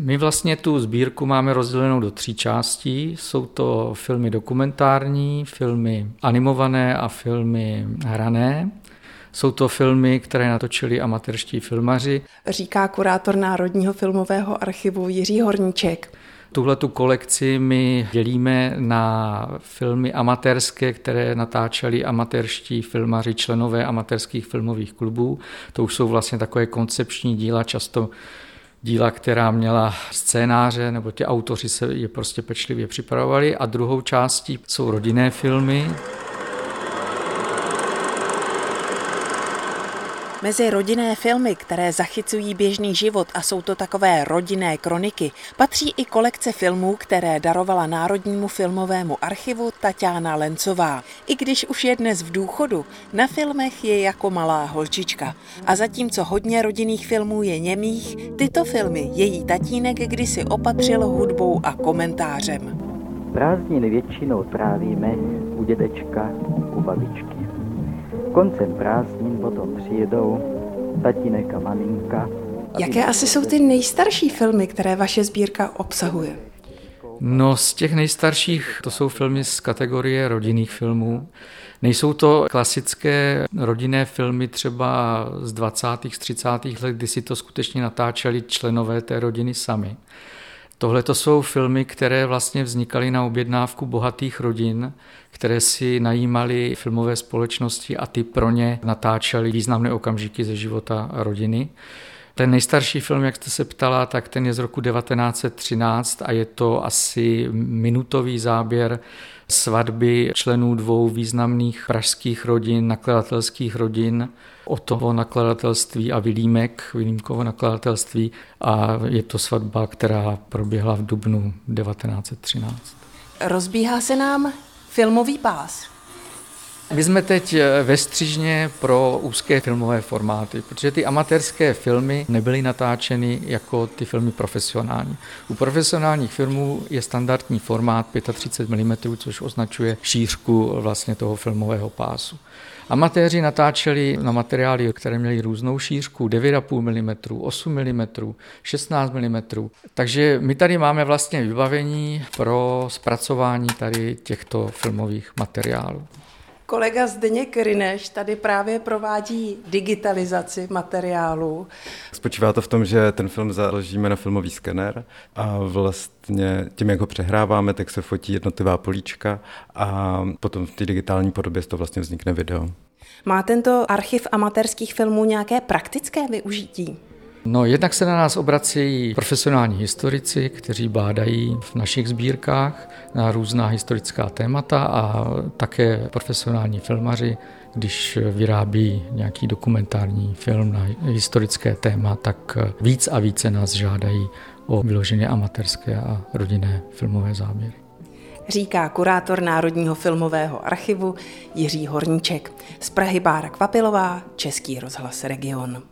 My vlastně tu sbírku máme rozdělenou do tří částí. Jsou to filmy dokumentární, filmy animované a filmy hrané. Jsou to filmy, které natočili amatérští filmaři. Říká kurátor Národního filmového archivu Jiří Horníček. Tuhle tu kolekci my dělíme na filmy amatérské, které natáčeli amatérští filmaři, členové amatérských filmových klubů. To už jsou vlastně takové koncepční díla, často díla, která měla scénáře, nebo ti autoři se je prostě pečlivě připravovali. A druhou částí jsou rodinné filmy, Mezi rodinné filmy, které zachycují běžný život a jsou to takové rodinné kroniky, patří i kolekce filmů, které darovala Národnímu filmovému archivu Tatiana Lencová. I když už je dnes v důchodu, na filmech je jako malá holčička. A zatímco hodně rodinných filmů je němých, tyto filmy její tatínek kdysi opatřil hudbou a komentářem. Prázdniny většinou trávíme u dědečka, u babičky. Koncem prázdnin potom přijedou tatínek a maminka. Jaké asi jsou ty nejstarší filmy, které vaše sbírka obsahuje? No z těch nejstarších to jsou filmy z kategorie rodinných filmů. Nejsou to klasické rodinné filmy třeba z 20. z 30. let, kdy si to skutečně natáčeli členové té rodiny sami. Tohle to jsou filmy, které vlastně vznikaly na objednávku bohatých rodin, které si najímali filmové společnosti a ty pro ně natáčely významné okamžiky ze života rodiny. Ten nejstarší film, jak jste se ptala, tak ten je z roku 1913 a je to asi minutový záběr svatby členů dvou významných pražských rodin, nakladatelských rodin, o toho nakladatelství a Vilímek, Vilímkovo nakladatelství a je to svatba, která proběhla v dubnu 1913. Rozbíhá se nám filmový pás. My jsme teď eh, ve střižně pro úzké filmové formáty, protože ty amatérské filmy nebyly natáčeny jako ty filmy profesionální. U profesionálních filmů je standardní formát 35 mm, což označuje šířku vlastně toho filmového pásu. Amatéři natáčeli na materiály, které měly různou šířku, 9,5 mm, 8 mm, 16 mm. Takže my tady máme vlastně vybavení pro zpracování tady těchto filmových materiálů. Kolega Zdeněk Rineš tady právě provádí digitalizaci materiálu. Spočívá to v tom, že ten film založíme na filmový skener a vlastně tím, jak ho přehráváme, tak se fotí jednotlivá políčka a potom v té digitální podobě z toho vlastně vznikne video. Má tento archiv amatérských filmů nějaké praktické využití? No, jednak se na nás obrací profesionální historici, kteří bádají v našich sbírkách na různá historická témata a také profesionální filmaři, když vyrábí nějaký dokumentární film na historické téma, tak víc a více nás žádají o vyloženě amatérské a rodinné filmové záběry říká kurátor Národního filmového archivu Jiří Horníček. Z Prahy Bára Kvapilová, Český rozhlas Region.